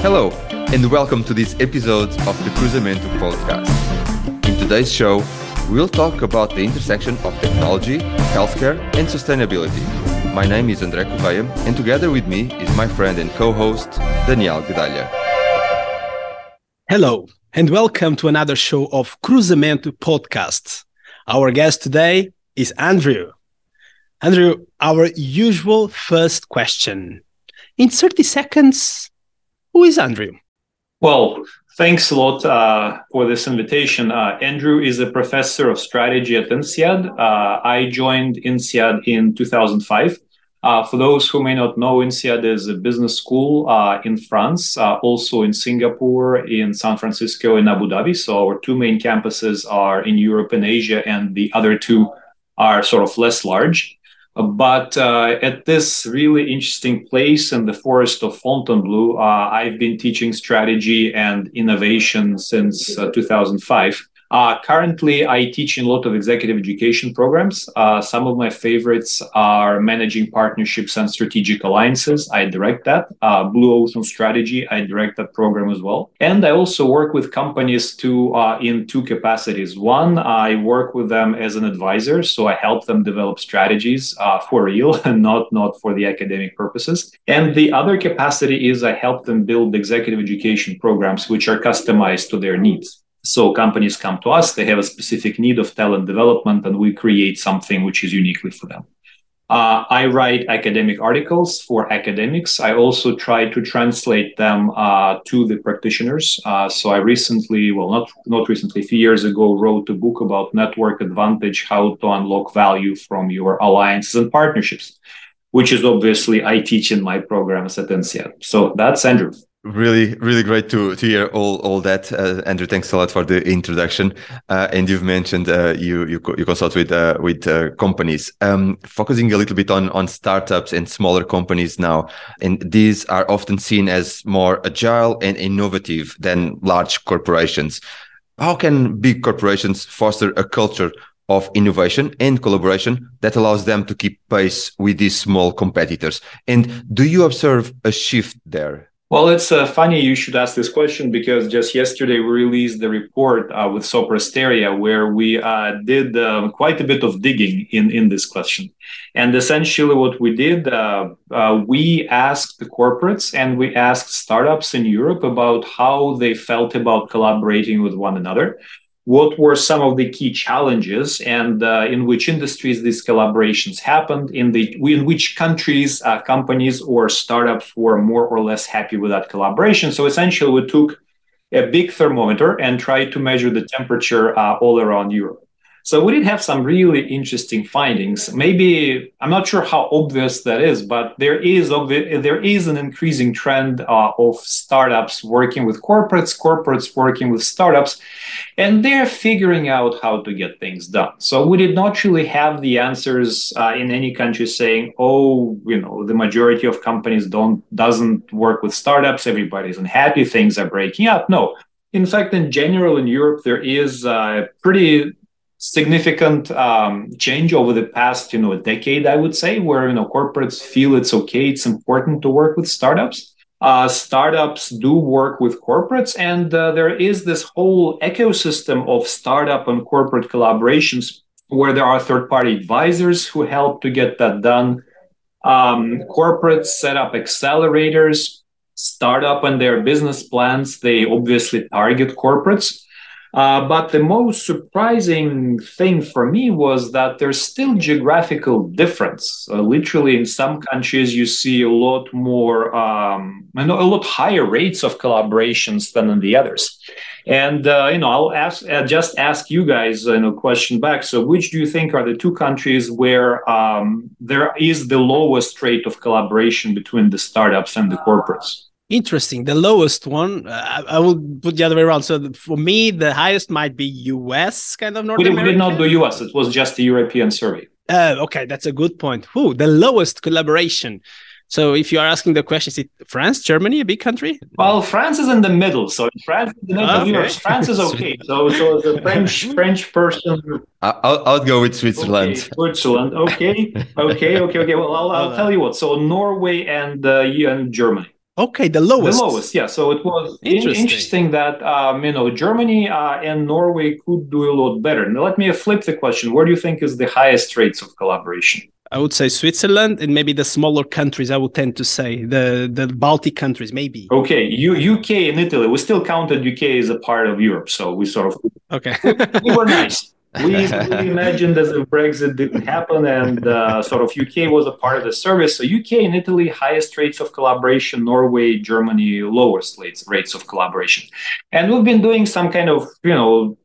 Hello, and welcome to this episode of the Cruzamento podcast. In today's show, we'll talk about the intersection of technology, healthcare, and sustainability. My name is André Correia, and together with me is my friend and co host, Daniel Guedelha. Hello, and welcome to another show of Cruzamento podcast. Our guest today is Andrew. Andrew, our usual first question. In 30 seconds, who is Andrew? Well, thanks a lot uh, for this invitation. Uh, Andrew is a professor of strategy at INSEAD. Uh, I joined INSEAD in 2005. Uh, for those who may not know, INSEAD is a business school uh, in France, uh, also in Singapore, in San Francisco, and Abu Dhabi. So our two main campuses are in Europe and Asia, and the other two are sort of less large. But uh, at this really interesting place in the forest of Fontainebleau, uh, I've been teaching strategy and innovation since uh, 2005. Uh, currently, I teach in a lot of executive education programs. Uh, some of my favorites are managing partnerships and strategic alliances. I direct that. Uh, Blue Ocean Strategy, I direct that program as well. And I also work with companies to uh, in two capacities. One, I work with them as an advisor, so I help them develop strategies uh, for real and not not for the academic purposes. And the other capacity is I help them build executive education programs which are customized to their needs. So companies come to us, they have a specific need of talent development, and we create something which is uniquely for them. Uh, I write academic articles for academics. I also try to translate them uh, to the practitioners. Uh, so I recently, well, not not recently, a few years ago, wrote a book about network advantage, how to unlock value from your alliances and partnerships, which is obviously I teach in my programs at INSEAD. So that's Andrew. Really really great to to hear all all that. Uh, andrew thanks a lot for the introduction. Uh, and you've mentioned uh, you you you consult with uh, with uh, companies. Um, focusing a little bit on on startups and smaller companies now and these are often seen as more agile and innovative than large corporations. How can big corporations foster a culture of innovation and collaboration that allows them to keep pace with these small competitors. And do you observe a shift there? Well, it's uh, funny you should ask this question because just yesterday we released the report uh, with Sopra Steria where we uh, did um, quite a bit of digging in, in this question. And essentially, what we did, uh, uh, we asked the corporates and we asked startups in Europe about how they felt about collaborating with one another what were some of the key challenges and uh, in which industries these collaborations happened in the in which countries uh, companies or startups were more or less happy with that collaboration. So essentially we took a big thermometer and tried to measure the temperature uh, all around europe so we did have some really interesting findings. Maybe I'm not sure how obvious that is, but there is there is an increasing trend uh, of startups working with corporates, corporates working with startups, and they're figuring out how to get things done. So we did not really have the answers uh, in any country saying, "Oh, you know, the majority of companies don't doesn't work with startups. Everybody's unhappy. Things are breaking up." No. In fact, in general, in Europe, there is a pretty significant um, change over the past you know decade i would say where you know corporates feel it's okay it's important to work with startups. Uh, startups do work with corporates and uh, there is this whole ecosystem of startup and corporate collaborations where there are third party advisors who help to get that done. Um, corporates set up accelerators startup and their business plans. They obviously target corporates uh, but the most surprising thing for me was that there's still geographical difference. Uh, literally, in some countries, you see a lot more, um, a lot higher rates of collaborations than in the others. And uh, you know, I'll ask, uh, just ask you guys you know, question back. So, which do you think are the two countries where um, there is the lowest rate of collaboration between the startups and the corporates? Interesting. The lowest one, uh, I will put the other way around. So for me, the highest might be US, kind of North we did, America. We did not do US. It was just a European survey. Uh, okay, that's a good point. Who the lowest collaboration? So if you are asking the question, is it France, Germany, a big country? Well, France is in the middle. So France is the middle okay. France is okay. so so the French French person. I'll, I'll go with Switzerland. Okay, Switzerland. Okay. Okay. Okay. Okay. Well, I'll, I'll tell you what. So Norway and uh, and Germany. Okay, the lowest. The lowest, yeah. So it was interesting, interesting that um, you know Germany uh, and Norway could do a lot better. Now let me flip the question: Where do you think is the highest rates of collaboration? I would say Switzerland and maybe the smaller countries. I would tend to say the the Baltic countries, maybe. Okay, U- UK and Italy. We still counted UK as a part of Europe, so we sort of okay. we were nice we, we imagined that if Brexit didn't happen and uh, sort of UK was a part of the service. So UK and Italy, highest rates of collaboration, Norway, Germany, lowest rates, rates of collaboration. And we've been doing some kind of, you know,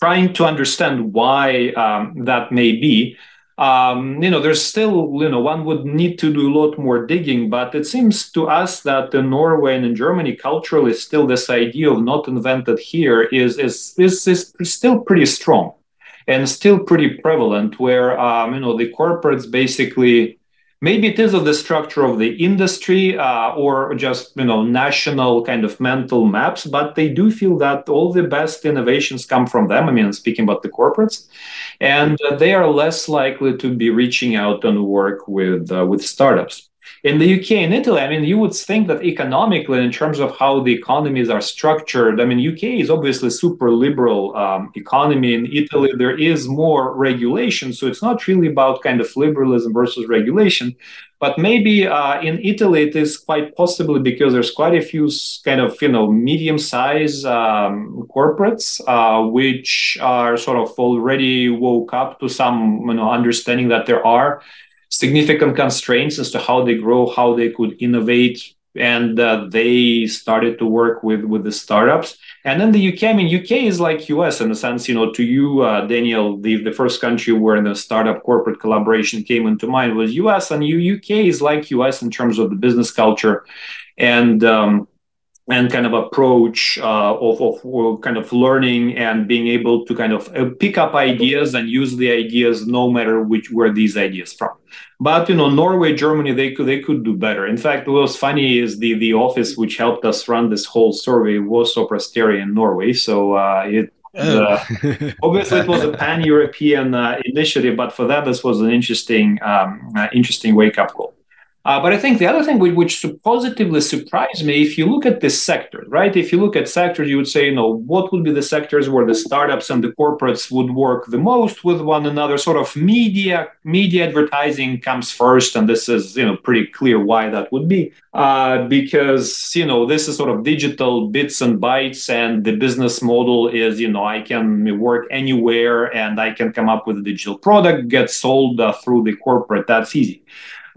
trying to understand why um, that may be. Um, you know, there's still, you know, one would need to do a lot more digging, but it seems to us that in Norway and in Germany, culturally, still this idea of not invented here is is is, is still pretty strong and still pretty prevalent where um, you know the corporates basically maybe it is of the structure of the industry uh, or just you know national kind of mental maps but they do feel that all the best innovations come from them. I mean speaking about the corporates. And uh, they are less likely to be reaching out and work with uh, with startups in the UK and Italy, I mean, you would think that economically, in terms of how the economies are structured, I mean, UK is obviously super liberal um, economy. In Italy, there is more regulation, so it's not really about kind of liberalism versus regulation. But maybe uh, in Italy, it is quite possibly because there's quite a few kind of you know medium-sized um, corporates uh, which are sort of already woke up to some you know understanding that there are significant constraints as to how they grow, how they could innovate, and uh, they started to work with with the startups. And then the UK, I mean, UK is like US in the sense, you know, to you, uh, Daniel, the, the first country where the startup corporate collaboration came into mind was US, and you, UK is like US in terms of the business culture. And um, and kind of approach uh, of, of kind of learning and being able to kind of uh, pick up ideas and use the ideas no matter which where these ideas from but you know norway germany they could they could do better in fact what was funny is the the office which helped us run this whole survey was Sopra Steria in norway so uh, it oh. uh, obviously, it was a pan-European uh, initiative, but for that, this was an interesting, um, uh, interesting wake-up call. Uh, but I think the other thing which, which positively surprised me, if you look at this sector, right? If you look at sectors, you would say, you know, what would be the sectors where the startups and the corporates would work the most with one another? Sort of media, media advertising comes first, and this is, you know, pretty clear why that would be, uh, because you know this is sort of digital bits and bytes, and the business model is, you know, I can work anywhere and I can come up with a digital product, get sold uh, through the corporate. That's easy.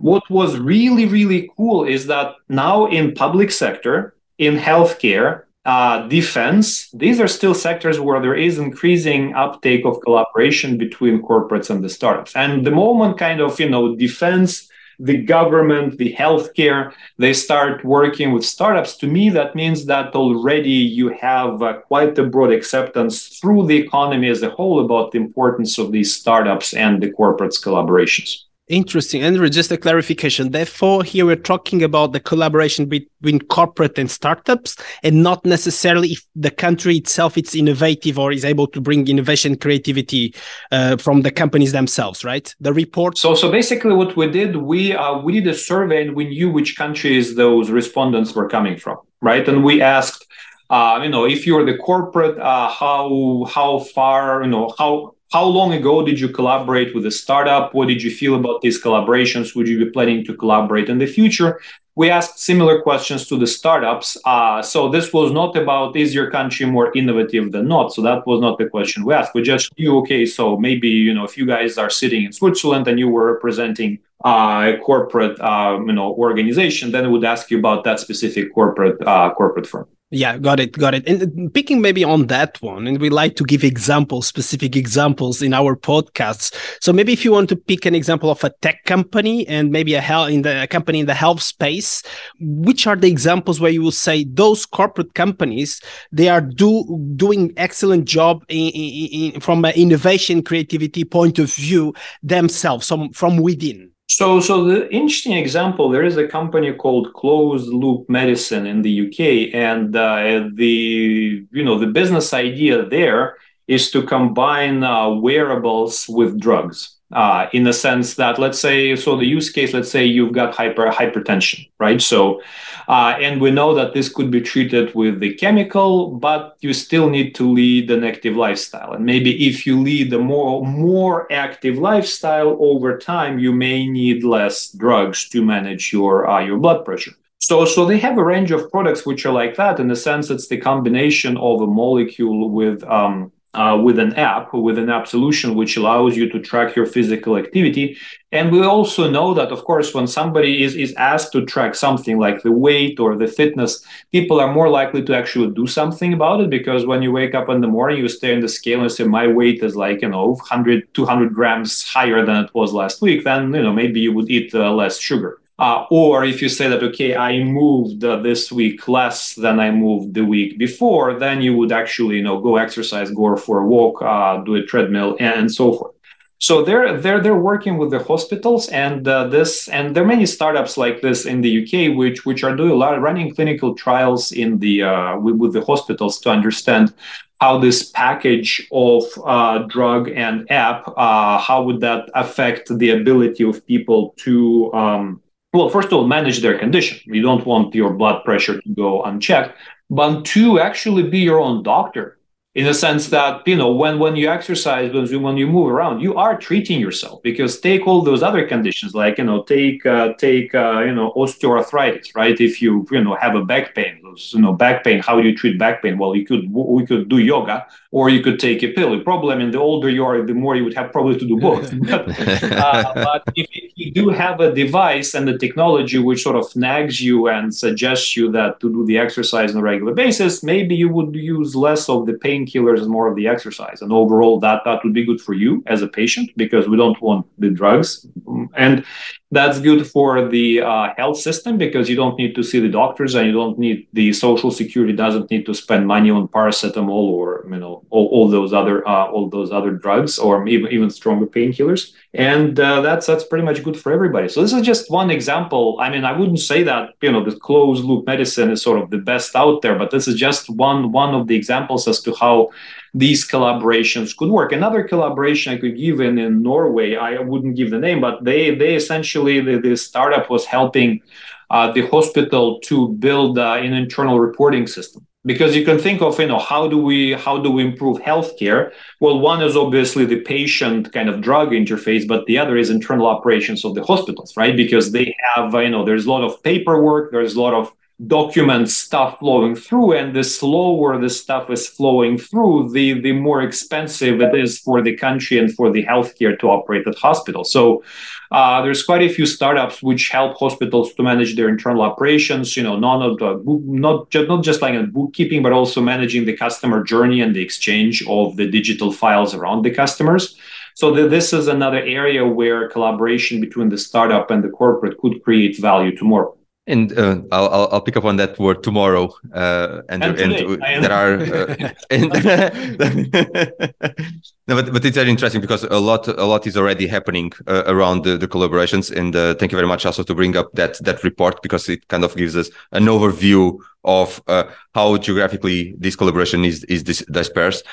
What was really, really cool is that now in public sector, in healthcare, uh, defense, these are still sectors where there is increasing uptake of collaboration between corporates and the startups. And the moment kind of, you know, defense, the government, the healthcare, they start working with startups, to me, that means that already you have uh, quite a broad acceptance through the economy as a whole about the importance of these startups and the corporates collaborations. Interesting. Andrew, just a clarification. Therefore, here we're talking about the collaboration between corporate and startups and not necessarily if the country itself is innovative or is able to bring innovation creativity uh, from the companies themselves, right? The report. So, so basically what we did, we, uh, we did a survey and we knew which countries those respondents were coming from, right? And we asked, uh, you know, if you're the corporate, uh, how, how far, you know, how, how long ago did you collaborate with a startup? What did you feel about these collaborations? Would you be planning to collaborate in the future? We asked similar questions to the startups. Uh, so this was not about is your country more innovative than not. So that was not the question we asked. We just knew, okay, so maybe you know if you guys are sitting in Switzerland and you were representing uh, a corporate uh, you know organization, then it would ask you about that specific corporate uh, corporate firm. Yeah, got it, got it. And uh, picking maybe on that one, and we like to give examples, specific examples in our podcasts. So maybe if you want to pick an example of a tech company and maybe a health in the company in the health space, which are the examples where you will say those corporate companies they are do doing excellent job in, in, in, from an innovation creativity point of view themselves, from from within. So, so the interesting example, there is a company called Closed Loop Medicine in the UK, and uh, the you know the business idea there is to combine uh, wearables with drugs. Uh, in the sense that let's say so the use case let's say you've got hyper hypertension right so uh, and we know that this could be treated with the chemical but you still need to lead an active lifestyle and maybe if you lead a more more active lifestyle over time you may need less drugs to manage your uh, your blood pressure so, so they have a range of products which are like that. In the sense, it's the combination of a molecule with um, uh, with an app, with an app solution, which allows you to track your physical activity. And we also know that, of course, when somebody is, is asked to track something like the weight or the fitness, people are more likely to actually do something about it because when you wake up in the morning, you stare in the scale and say, my weight is like, you know, 100, 200 grams higher than it was last week, then, you know, maybe you would eat uh, less sugar. Uh, or if you say that, okay, I moved uh, this week less than I moved the week before, then you would actually, you know, go exercise, go for a walk, uh, do a treadmill, and so forth. So they're they're they're working with the hospitals, and uh, this and there are many startups like this in the UK, which which are doing a lot of running clinical trials in the uh, with, with, the hospitals to understand how this package of uh, drug and app how would that affect the ability of people to um, well, first of all, manage their condition. You don't want your blood pressure to go unchecked, but to actually be your own doctor in the sense that you know when when you exercise when you, when you move around you are treating yourself because take all those other conditions like you know take uh, take uh, you know osteoarthritis right? If you you know have a back pain you know back pain how do you treat back pain? Well you could we could do yoga or you could take a pill. The problem and the older you are the more you would have probably to do both. But, uh, but if, if, you do have a device and the technology which sort of nags you and suggests you that to do the exercise on a regular basis maybe you would use less of the pain painkillers and more of the exercise. And overall, that that would be good for you as a patient because we don't want the drugs. And that's good for the uh, health system because you don't need to see the doctors and you don't need the social security doesn't need to spend money on paracetamol or you know all, all those other uh, all those other drugs or even even stronger painkillers. And uh, that's that's pretty much good for everybody. So this is just one example. I mean i wouldn't say that you know the closed loop medicine is sort of the best out there but this is just one one of the examples as to how these collaborations could work. Another collaboration I could give in, in Norway, I wouldn't give the name, but they they essentially the, the startup was helping uh, the hospital to build uh, an internal reporting system. Because you can think of you know how do we how do we improve healthcare? Well one is obviously the patient kind of drug interface but the other is internal operations of the hospitals right? Because they have you know there's a lot of paperwork there's a lot of document stuff flowing through and the slower the stuff is flowing through the the more expensive it is for the country and for the healthcare to operate at hospitals. So uh, there's quite a few startups which help hospitals to manage their internal operations you know not not just not just like in bookkeeping but also managing the customer journey and the exchange of the digital files around the customers. So this is another area where collaboration between the startup and the corporate could create value tomorrow and uh, I'll, I'll pick up on that word tomorrow. Uh, and and, and there are, uh, and no, but, but it's very interesting because a lot a lot is already happening uh, around the, the collaborations. And uh, thank you very much also to bring up that that report because it kind of gives us an overview of uh, how geographically this collaboration is is dispersed.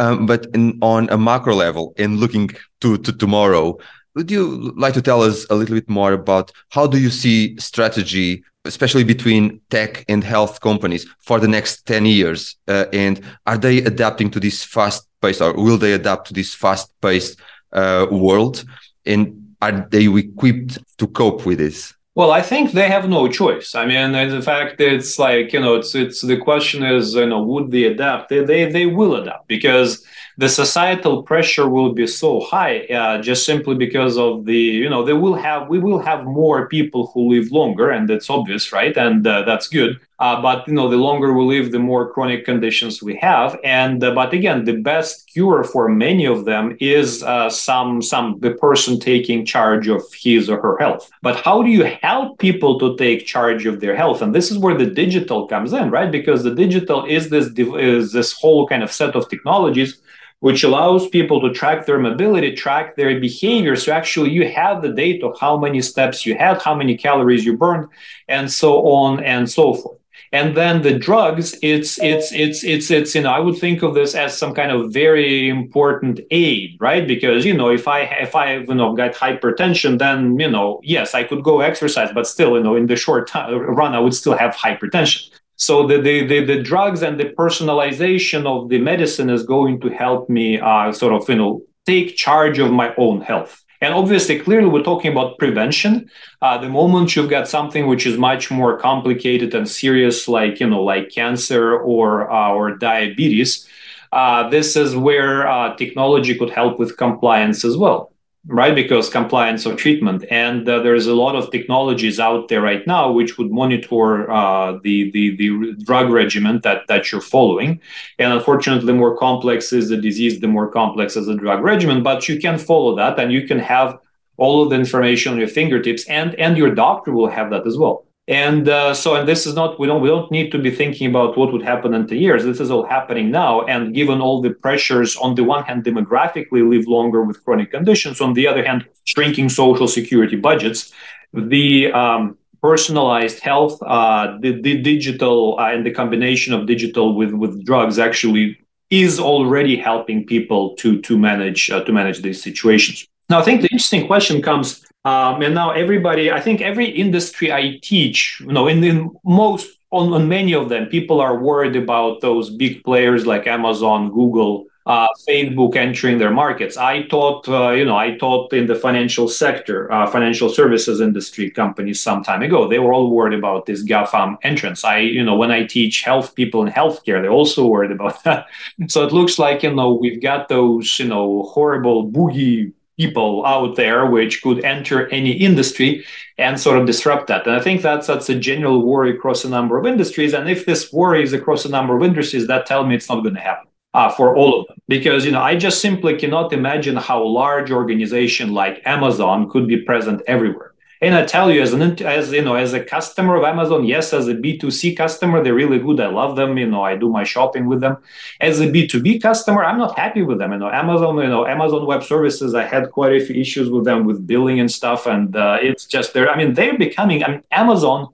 Um, but in, on a macro level, in looking to, to tomorrow, would you like to tell us a little bit more about how do you see strategy, especially between tech and health companies, for the next 10 years? Uh, and are they adapting to this fast pace or will they adapt to this fast paced uh, world? And are they equipped to cope with this? Well, I think they have no choice. I mean, in fact, it's like you know, it's it's the question is you know, would they adapt? They they they will adapt because the societal pressure will be so high uh, just simply because of the you know they will have we will have more people who live longer and that's obvious right? And uh, that's good. Uh, but you know the longer we live the more chronic conditions we have. And uh, but again the best cure for many of them is uh, some some the person taking charge of his or her health. But how do you help people to take charge of their health? And this is where the digital comes in right? Because the digital is this is this whole kind of set of technologies which allows people to track their mobility, track their behavior. So actually, you have the data of how many steps you had, how many calories you burned, and so on and so forth. and then the drugs it's it's it's it's it's you know i would think of this as some kind of very important aid right because you know if i if i you know got hypertension then you know yes i could go exercise but still you know in the short time, run i would still have hypertension so the, the, the, the, drugs and the personalization of the medicine is going to help me uh, sort of you know take charge of my own health and obviously, clearly, we're talking about prevention. Uh, the moment you've got something which is much more complicated and serious, like you know, like cancer or uh, or diabetes, uh, this is where uh, technology could help with compliance as well right? Because compliance of treatment, and uh, there's a lot of technologies out there right now which would monitor uh, the, the the drug regimen that that you're following. And unfortunately, the more complex is the disease, the more complex is the drug regimen. But you can follow that, and you can have all of the information on your fingertips, and and your doctor will have that as well. And uh, so, and this is not we don't we don't need to be thinking about what would happen in two years. This is all happening now. And given all the pressures, on the one hand, demographically live longer with chronic conditions. On the other hand, shrinking social security budgets, the um, personalized health, uh, the, the digital, uh, and the combination of digital with with drugs actually is already helping people to to manage uh, to manage these situations. Now, I think the interesting question comes um, and now everybody, I think every industry I teach, you know, in, in most, on, on many of them, people are worried about those big players like Amazon, Google, uh, Facebook entering their markets. I taught, uh, you know, I taught in the financial sector, uh, financial services industry companies some time ago. They were all worried about this GAFAM entrance. I, you know, when I teach health people in healthcare, they're also worried about that. so it looks like, you know, we've got those, you know, horrible boogie people out there which could enter any industry and sort of disrupt that. And I think that's that's a general worry across a number of industries. And if this worry is across a number of industries, that tell me it's not going to happen. Uh, for all of them because you know i just simply cannot imagine how large organization like amazon could be present everywhere and I tell you, as an as you know, as a customer of Amazon, yes, as a B2C customer, they're really good. I love them. You know, I do my shopping with them. As a B2B customer, I'm not happy with them. You know, Amazon, you know, Amazon Web Services, I had quite a few issues with them with billing and stuff. And uh, it's just they're, I mean, they're becoming, I mean, Amazon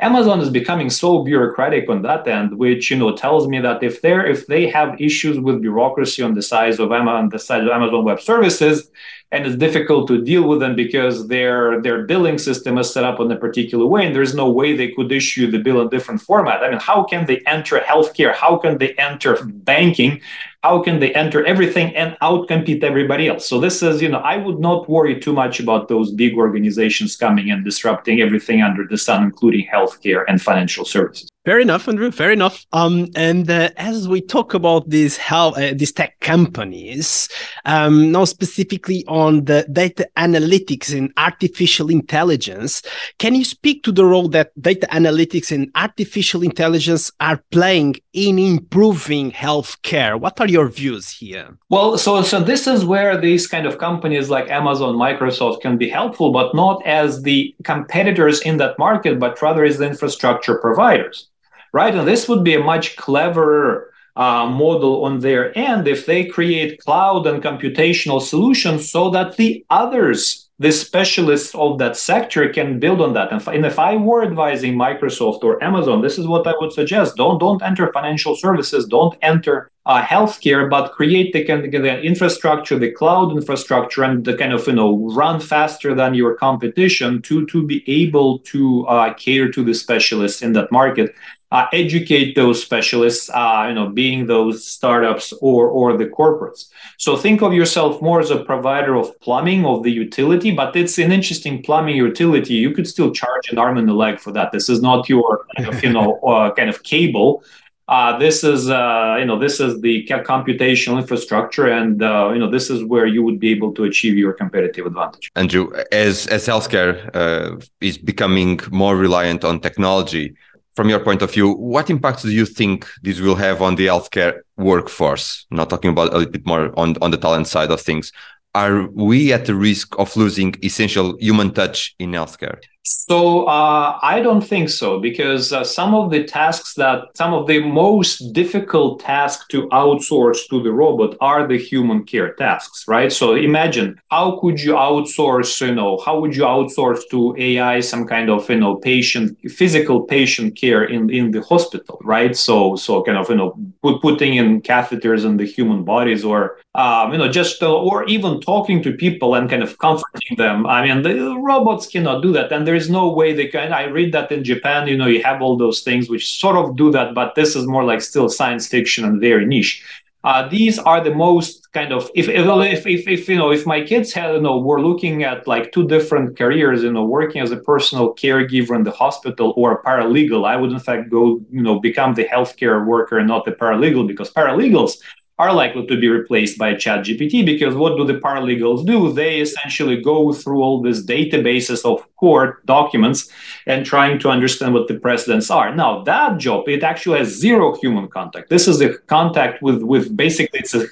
Amazon is becoming so bureaucratic on that end, which you know tells me that if they're if they have issues with bureaucracy on the size of Amazon, the size of Amazon Web Services, and it's difficult to deal with them because their their billing system is set up in a particular way, and there's no way they could issue the bill in different format. I mean, how can they enter healthcare? How can they enter banking? how can they enter everything and outcompete everybody else so this is you know i would not worry too much about those big organizations coming and disrupting everything under the sun including healthcare and financial services Fair enough, Andrew. Fair enough. Um, and uh, as we talk about these health, uh, these tech companies, um, now specifically on the data analytics and artificial intelligence, can you speak to the role that data analytics and artificial intelligence are playing in improving healthcare? What are your views here? Well, so so this is where these kind of companies like Amazon, Microsoft can be helpful, but not as the competitors in that market, but rather as the infrastructure providers right? And this would be a much cleverer uh, model on their end if they create cloud and computational solutions so that the others the specialists of that sector can build on that. And if I were advising Microsoft or Amazon, this is what I would suggest: don't don't enter financial services, don't enter uh, healthcare, but create the, kind of the infrastructure, the cloud infrastructure, and the kind of you know run faster than your competition to to be able to uh, cater to the specialists in that market uh, educate those specialists, uh, you know, being those startups or or the corporates. So think of yourself more as a provider of plumbing of the utility, but it's an interesting plumbing utility. You could still charge an arm and a leg for that. This is not your kind of, you know uh, kind of cable. Uh, this is uh, you know this is the computational infrastructure, and uh, you know this is where you would be able to achieve your competitive advantage. Andrew, as as healthcare uh, is becoming more reliant on technology, from your point of view, what impact do you think this will have on the healthcare workforce? Not talking about a little bit more on, on the talent side of things. Are we at the risk of losing essential human touch in healthcare? So uh, I don't think so because uh, some of the tasks that some of the most difficult tasks to outsource to the robot are the human care tasks, right? So imagine how could you outsource, you know, how would you outsource to AI some kind of you know patient physical patient care in in the hospital, right? So so kind of you know put, putting in catheters in the human bodies or um, you know just uh, or even talking to people and kind of comforting them. I mean the robots cannot do that and there is no way they can. I read that in Japan, you know, you have all those things which sort of do that, but this is more like still science fiction and very niche. Uh, these are the most kind of if, if if if you know if my kids had you know were looking at like two different careers you know working as a personal caregiver in the hospital or a paralegal i would in fact go you know become the healthcare worker and not the paralegal because paralegals are likely to be replaced by ChatGPT because what do the paralegals do? They essentially go through all these databases of court documents and trying to understand what the precedents are. Now that job, it actually has zero human contact. This is a contact with with basically it's a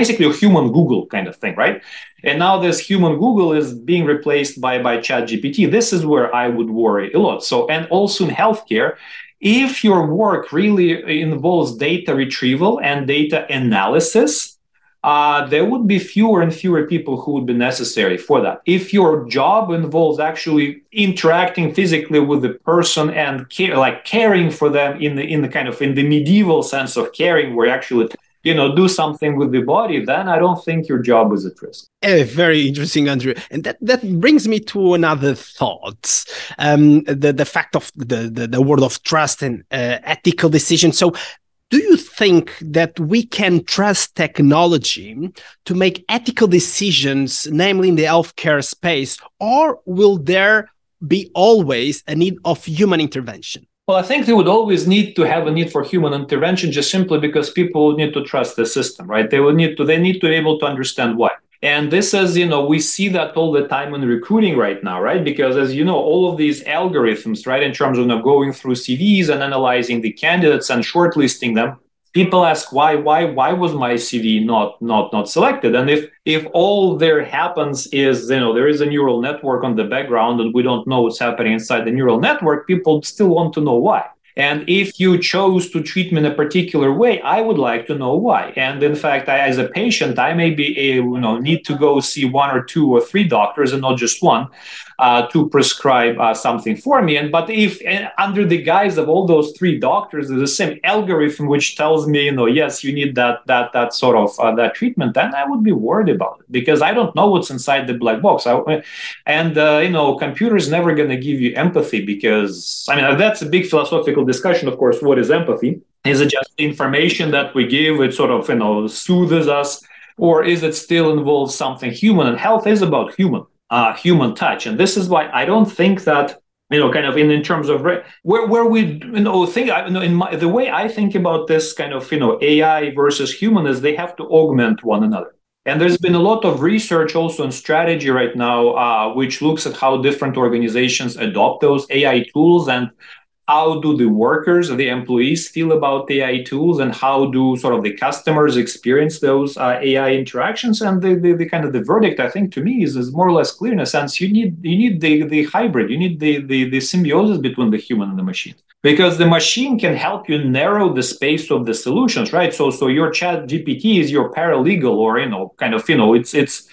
basically a human Google kind of thing, right? And now this human Google is being replaced by by ChatGPT. This is where I would worry a lot. So and also in healthcare, if your work really involves data retrieval and data analysis, uh, there would be fewer and fewer people who would be necessary for that. If your job involves actually interacting physically with the person and care, like caring for them in the in the kind of in the medieval sense of caring, where actually you know do something with the body then i don't think your job is at risk. Uh, very interesting andrew. And that that brings me to another thought um, the the fact of the the, the word of trust and uh, ethical decision. So do you think that we can trust technology to make ethical decisions, namely in the healthcare space, or will there be always a need of human intervention? Well, I think they would always need to have a need for human intervention just simply because people need to trust the system, right? They will need to they need to be able to understand why. And this is, you know, we see that all the time in recruiting right now, right? Because as you know, all of these algorithms, right, in terms of you know, going through CVs and analyzing the candidates and shortlisting them, people ask why why why was my cv not not not selected? And if if all there happens is you know there is a neural network on the background and we don't know what's happening inside the neural network people still want to know why. And if you chose to treat me in a particular way i would like to know why. And in fact I, as a patient i may be a, you know need to go see one or two or three doctors and not just one uh, to prescribe uh, something for me. And but if uh, under the guise of all those three doctors, there's the same algorithm which tells me, you know, yes, you need that that that sort of uh, that treatment, then I would be worried about it because I don't know what's inside the black box. I, and uh, you know, computers never going to give you empathy because I mean that's a big philosophical discussion, of course. What is empathy? Is it just information that we give? It sort of you know soothes us, or is it still involves something human? And health is about human uh, human touch. And this is why I don't think that you know, kind of in, in terms of re- where, where we, you know, think, you know, in my, the way I think about this kind of, you know, AI versus human is they have to augment one another. And there's been a lot of research also in strategy right now, uh, which looks at how different organizations adopt those AI tools and how do the workers the employees feel about AI tools and how do sort of the customers experience those uh, AI interactions? And the, the, the, kind of the verdict I think to me is, is more or less clear in a sense you need you need the, the hybrid you need the, the, the symbiosis between the human and the machine. Because the machine can help you narrow the space of the solutions right? So so your chat GPT is your paralegal or you know kind of you know it's it's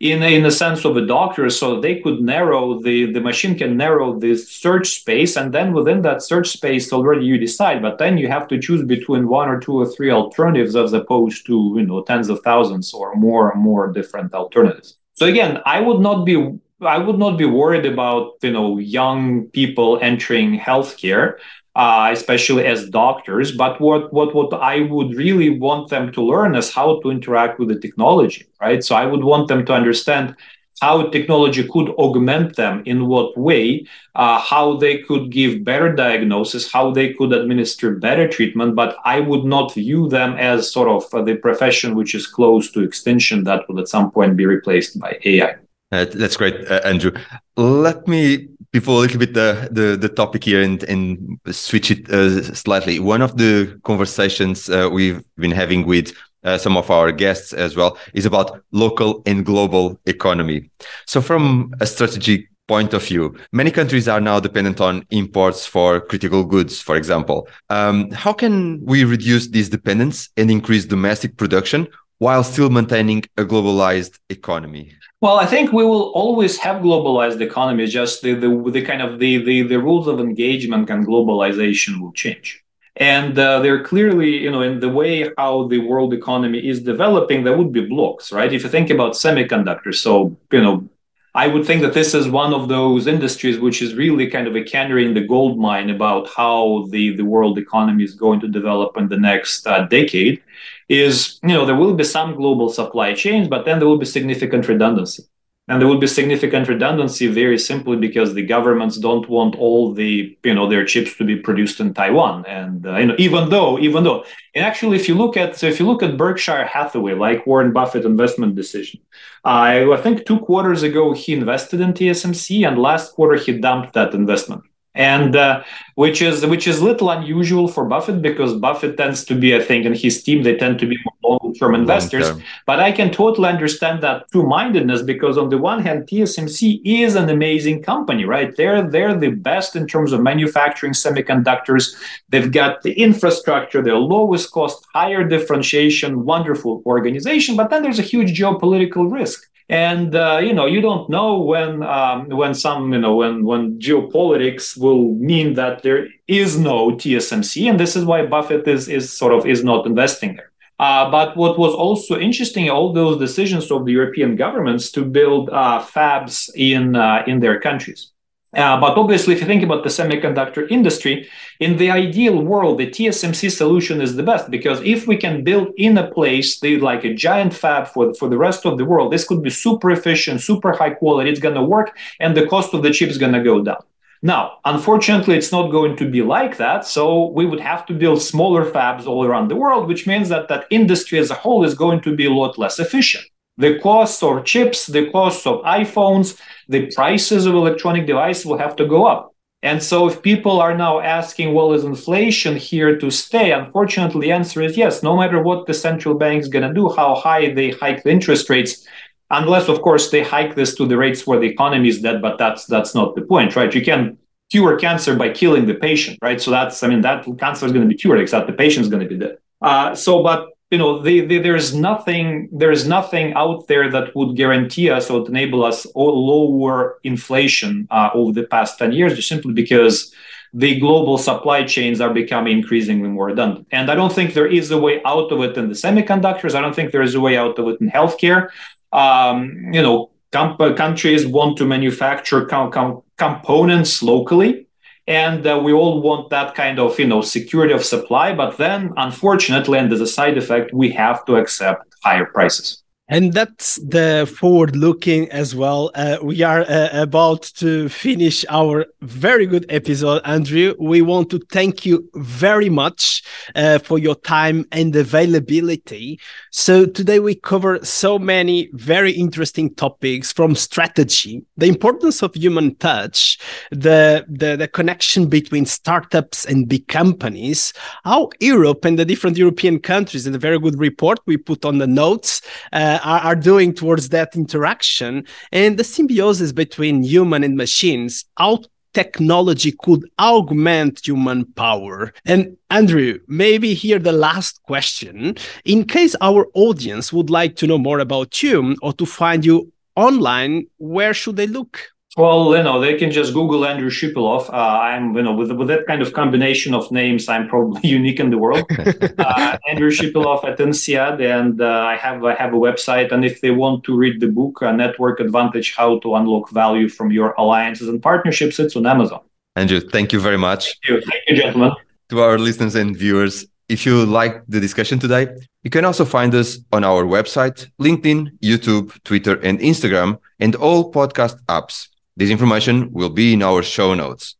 in in the sense of a doctor so they could narrow the the machine can narrow this search space and then within that search space already you decide but then you have to choose between one or two or three alternatives as opposed to you know tens of thousands or more and more different alternatives. So again i would not be I would not be worried about you know young people entering healthcare uh, especially as doctors. But what, what, what I would really want them to learn is how to interact with the technology, right? So I would want them to understand how technology could augment them in what way, uh, how they could give better diagnosis, how they could administer better treatment. But I would not view them as sort of the profession which is close to extinction that will at some point be replaced by AI. Uh, that's great, uh, Andrew. Let me before a little bit the, the, the topic here and, and switch it uh, slightly. One of the conversations uh, we've been having with uh, some of our guests as well is about local and global economy. So, from a strategic point of view. Many countries are now dependent on imports for critical goods, for example. Um, how can we reduce this dependence and increase domestic production while still maintaining a globalized economy? Well, I think we will always have globalized economy. Just the, the, the kind of the, the, the rules of engagement and globalization will change. And uh, they're clearly, you know, in the way how the world economy is developing, there would be blocks, right? If you think about semiconductors, so, you know, I would think that this is one of those industries which is really kind of a canary in the gold mine about how the, the world economy is going to develop in the next uh, decade. Is you know there will be some global supply chains, but then there will be significant redundancy. And there will be significant redundancy very simply because the governments don't want all the you know their chips to be produced in Taiwan. And uh, you know even though even though and actually if you look at so if you look at Berkshire Hathaway, like Warren Buffett investment decision, uh, I think two quarters ago he invested in TSMC, and last quarter he dumped that investment and uh, which is which is little unusual for Buffett because Buffett tends to be, I think, and his team they tend to be long-term investors. Long-term. But I can totally understand that two-mindedness because on the one hand, TSMC is an amazing company, right? They're they're the best in terms of manufacturing semiconductors. They've got the infrastructure, their lowest cost, higher differentiation, wonderful organization. But then there's a huge geopolitical risk and uh, you know you don't know when um, when some you know when when geopolitics will mean that there is no TSMC, and this is why Buffett is is sort of is not investing there. Uh, but what was also interesting, all those decisions of the European governments to build uh, fabs in uh, in their countries. Uh, but obviously, if you think about the semiconductor industry, in the ideal world, the TSMC solution is the best because if we can build in a place the, like a giant fab for, for the rest of the world, this could be super efficient, super high quality, it's going to work, and the cost of the chip is going to go down. Now, unfortunately, it's not going to be like that. So we would have to build smaller fabs all around the world, which means that that industry as a whole is going to be a lot less efficient the cost of chips, the cost of iPhones, the prices of electronic devices will have to go up. And so if people are now asking, well, is inflation here to stay? Unfortunately, the answer is yes. No matter what the central bank is going to do, how high they hike the interest rates, unless, of course, they hike this to the rates where the economy is dead, but that's that's not the point, right? You can cure cancer by killing the patient, right? So that's, I mean, that cancer is going to be cured, except the patient is going to be dead. Uh, so, but you know the, the, there's nothing there's nothing out there that would guarantee us or enable us or lower inflation uh, over the past 10 years just simply because the global supply chains are becoming increasingly more redundant. And i don't think there is a way out of it in the semiconductors. I don't think there is a way out of it in healthcare. Um, you know com- countries want to manufacture com- com- components locally and uh, we all want that kind of you know security of supply but then unfortunately and as a side effect we have to accept higher prices and that's the forward looking as well. Uh, we are uh, about to finish our very good episode, Andrew. We want to thank you very much uh, for your time and availability. So, today we cover so many very interesting topics from strategy, the importance of human touch, the, the, the connection between startups and big companies, how Europe and the different European countries, and a very good report we put on the notes uh, are, are doing towards that interaction and the symbiosis between human and machines how technology could augment human power. And Andrew, maybe here the last question. In case our audience would like to know more about you or to find you online, where should they look? Well, you know, they can just Google Andrew Shipilov. Uh, I'm, you know, with with that kind of combination of names, I'm probably unique in the world. uh, Andrew Shipilov at INSEAD, and uh, I have I have a website. And if they want to read the book, uh, Network Advantage: How to Unlock Value from Your Alliances and Partnerships, it's on Amazon. Andrew, thank you very much. Thank you, thank you gentlemen. To our listeners and viewers, if you like the discussion today, you can also find us on our website, LinkedIn, YouTube, Twitter, and Instagram, and all podcast apps. This information will be in our show notes.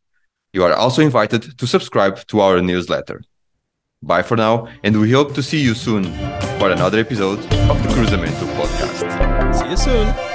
You are also invited to subscribe to our newsletter. Bye for now, and we hope to see you soon for another episode of the Cruzamento podcast. See you soon.